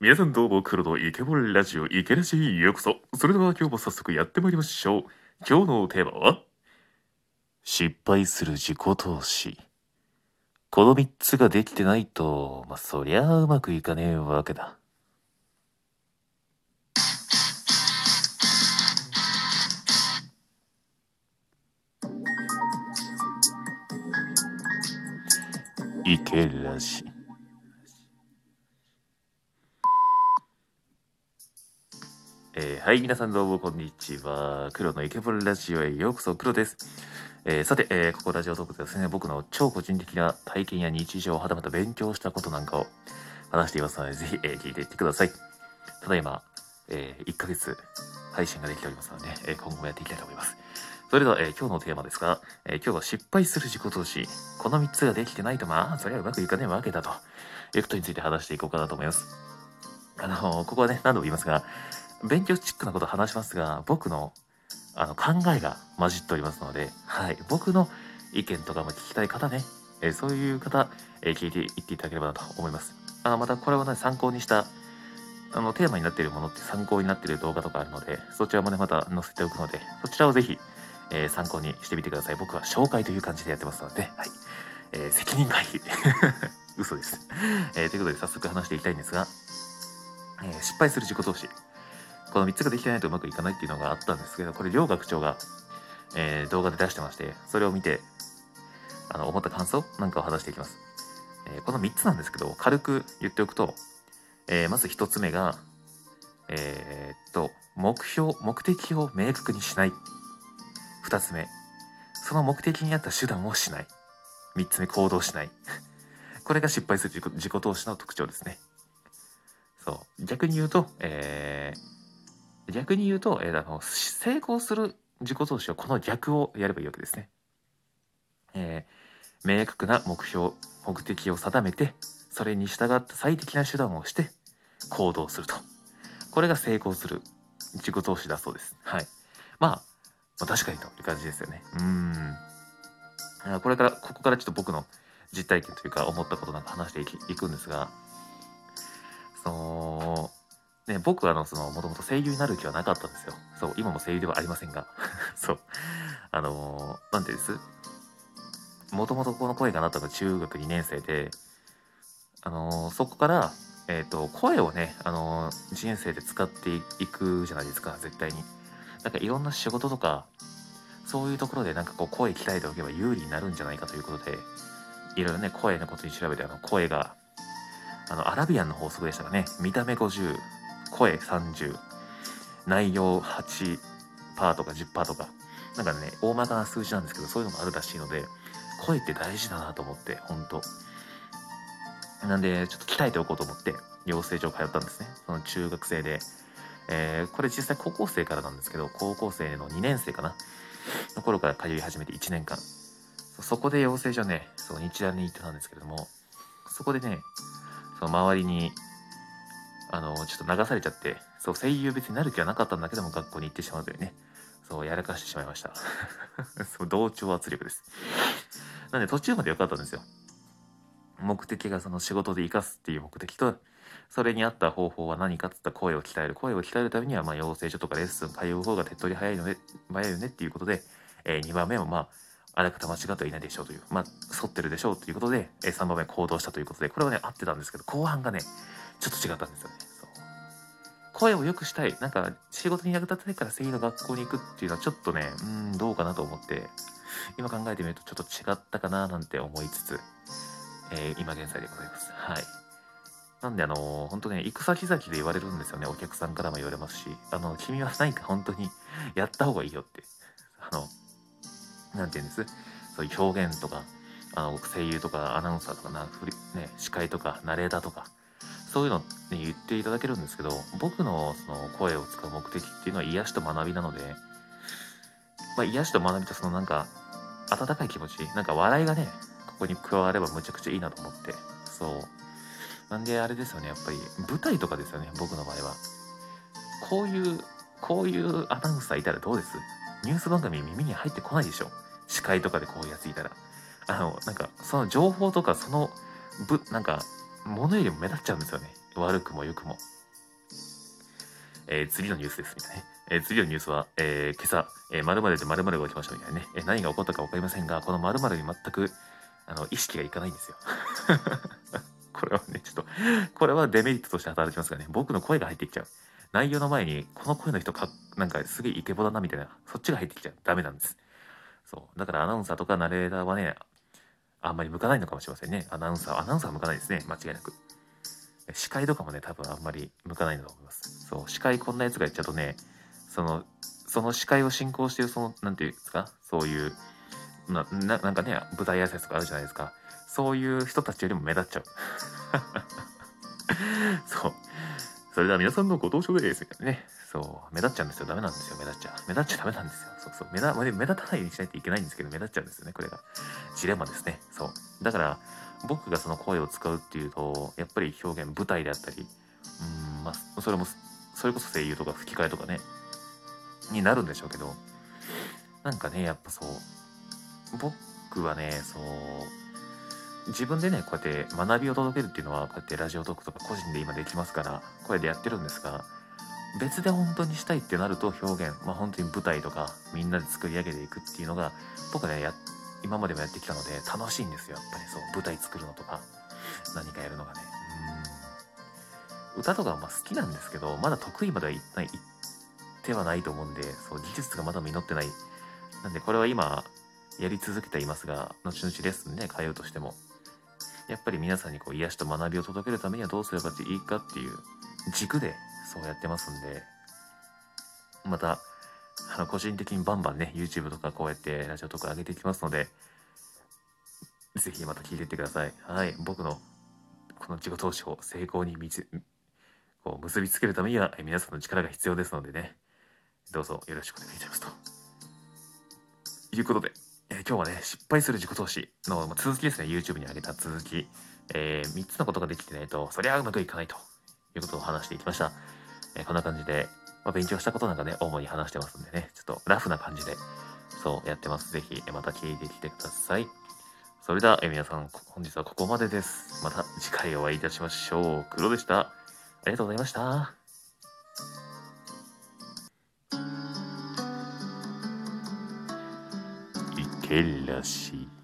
皆さんどうも黒のイケボラジオイケラジへようこそ。それでは今日も早速やってまいりましょう。今日のテーマは失敗する自己投資。この3つができてないとまあそりゃあうまくいかねえわけだ。イケラジ。えーはい、皆さんどうもこんにちは。黒のイケボルラジオへようこそ、黒です。えーさて、えーここラジオトークではですね、僕の超個人的な体験や日常、はたまた勉強したことなんかを話していますので、ぜひ、え聞いていってください。ただいま、え1ヶ月配信ができておりますので、え今後もやっていきたいと思います。それでは、え今日のテーマですが、え今日は失敗する自己投資。この3つができてないと、まあ、それはうまくいかねえわけだということについて話していこうかなと思います。あのここはね、何度も言いますが、勉強チックなことを話しますが、僕のあの考えが混じっておりますので、はい、僕の意見とかも聞きたい方ね、えーそういう方、えー聞いていっていただければなと思います。あまたこれはね、参考にした、あの、テーマになっているものって参考になっている動画とかあるので、そちらもね、また載せておくので、そちらをぜひ、えー参考にしてみてください。僕は紹介という感じでやってますので、はい。えー責任回避。嘘です、えーということで、早速話していきたいんですが、え失敗する自己投資。この3つができてないとうまくいかないっていうのがあったんですけど、これ、両学長が、えー動画で出してまして、それを見て、あの、思った感想なんかを話していきます。えーこの3つなんですけど、軽く言っておくと、えーまず1つ目が、えっと、目標、目的を明確にしない。2つ目、その目的に合った手段をしない。3つ目、行動しない。これが失敗する自己自己投資の特徴ですね。そう。逆に言うと、えー逆に言うと、えーあの、成功する自己投資はこの逆をやればいいわけですね。えー明確な目標、目的を定めて、それに従った最適な手段をして行動すると。これが成功する自己投資だそうです。はい。まあ、確かにという感じですよね。うん。これから、ここからちょっと僕の実体験というか思ったことなんか話していくんですが、その、ね、僕はあの、その、もともと声優になる気はなかったんですよ。そう、今も声優ではありませんが。そう。あのーなんていうんです？もともとこの声がなったのが中学2年生で、あのーそこから、えっ、と、声をね、あのー人生で使っていくじゃないですか、絶対に。なんかいろんな仕事とか、そういうところでなんかこう声鍛えておけば有利になるんじゃないかということで、いろいろね、声のことに調べて、あの、声が、あの、アラビアンの法則でしたかね。見た目50、声30、内容8%とか10%とか、なんかね、大まかな数字なんですけど、そういうのもあるらしいので、声って大事だなと思って、ほんと。なんで、ちょっと鍛えておこうと思って、養成所通ったんですね。その中学生で。えーこれ実際高校生からなんですけど、高校生の2年生かなの頃から通い始めて1年間。そそこで養成所ね、そう、日大に行ってたんですけれども、そこでね、その周りに、あの、ちょっと流されちゃって、そう、声優別になる気はなかったんだけども、学校に行ってしまうというね、そう、やらかしてしまいました。そう、同調圧力です。なんで途中まで良かったんですよ。目的がその仕事で生かすっていう目的と、それに合った方法は何かって言ったら声を鍛える。声を鍛えるためには、まあ、養成所とかレッスン通う方が手っ取り早いので、早いよねっていうことで、え2番目もまあ、あらかた間違ってはいないでしょうという、まあ、沿ってるでしょうということで、え3番目行動したということで、これはね、合ってたんですけど、後半がね、ちょっと違ったんですよね。そう声を良くしたい。なんか、仕事に役立てたいから声優の学校に行くっていうのはちょっとね、うん、どうかなと思って、今考えてみるとちょっと違ったかななんて思いつつ、えー今現在でございます。はい。なんであのー本当ね、行く先々で言われるんですよね。お客さんからも言われますし、あの、君は何か本当にやった方がいいよって。あの、なんて言うんです？そういう表現とか、あの、声優とかアナウンサーとかな、ね、司会とかナレーターとか、そういうのに言っていただけるんですけど、僕のその声を使う目的っていうのは癒しと学びなので、まあ、癒しと学びとそのなんか、温かい気持ち、なんか笑いがね、ここに加わればむちゃくちゃいいなと思って、そう。なんであれですよね、やっぱり舞台とかですよね、僕の場合は。こういう、こういうアナウンサーいたらどうです？ニュース番組耳に入ってこないでしょ？司会とかでこういうやついたら。あの、なんか、その情報とか、その、ぶ、なんか、ものよりも目立っちゃうんですよね。悪くも良くも。えー、次のニュースですみたいなね。えー、次のニュースは、えー、今朝、えー、〇〇で〇〇が起きましたみたいなね。えー、何が起こったか分かりませんが、この〇〇に全く、あの、意識がいかないんですよ。これはね、ちょっと、これはデメリットとして働きますがね、僕の声が入ってきちゃう。内容の前に、この声の人か、なんかすげえイケボだなみたいな、そっちが入ってきちゃう。ダメなんです。そう。だからアナウンサーとかナレーターはね、あんまり向かないのかもしれませんね。アナウンサー、アナウンサーは向かないですね。間違いなく。司会とかもね、多分あんまり向かないんだと思います。そう、司会こんなやつがやっちゃうとね、その、その司会を進行してる、その、なんていうんですか、そういう、な、ななんかね、舞台挨拶とかあるじゃないですか。そういう人たちよりも目立っちゃう。そう。それでは皆さんのご登場です。みたいなね。そう。目立っちゃうんですよ。ダメなんですよ。目立っちゃう。目立っちゃダメなんですよ。そうそう。目立、目立たないようにしないといけないんですけど、目立っちゃうんですよね。これが。ジレンマですね。そう。だから、僕がその声を使うっていうと、やっぱり表現、舞台であったり、うん、まあ、それも、それこそ声優とか吹き替えとかね、になるんでしょうけど、なんかね、やっぱそう、僕はね、そう、自分でね、こうやって学びを届けるっていうのは、こうやってラジオトークとか個人で今できますから、これでやってるんですが、別で本当にしたいってなると表現、まあ本当に舞台とかみんなで作り上げていくっていうのが、僕ね、や、今までもやってきたので楽しいんですよ、やっぱりそう、舞台作るのとか、何かやるのがね。うん。歌とかはまあ好きなんですけど、まだ得意まではいない、いってはないと思うんで、そう、技術がまだ実ってない。なんでこれは今、やり続けていますが、後々レッスンね、通うとしても、やっぱり皆さんにこう癒しと学びを届けるためにはどうすればいいかっていう軸でそうやってますんで、また、あの、個人的にバンバンね、YouTube とかこうやってラジオとか上げていきますので、ぜひまた聞いていってください。はい。僕のこの自己投資を成功にこう結びつけるためには皆さんの力が必要ですのでね、どうぞよろしくお願いしますと。いうことで、ー、今日はね、失敗する自己投資の続きですね、YouTube に上げた続き。えー、3つのことができてないと、そりゃうまくいかないということを話していきました。えー、こんな感じで、まあ、勉強したことなんかね、主に話してますんでね、ちょっとラフな感じで、そうやってます。ぜひ、また聞いてきてください。それでは、え皆さん、本日はここまでです。また次回お会いいたしましょう。黒でした。ありがとうございました。いけらしい。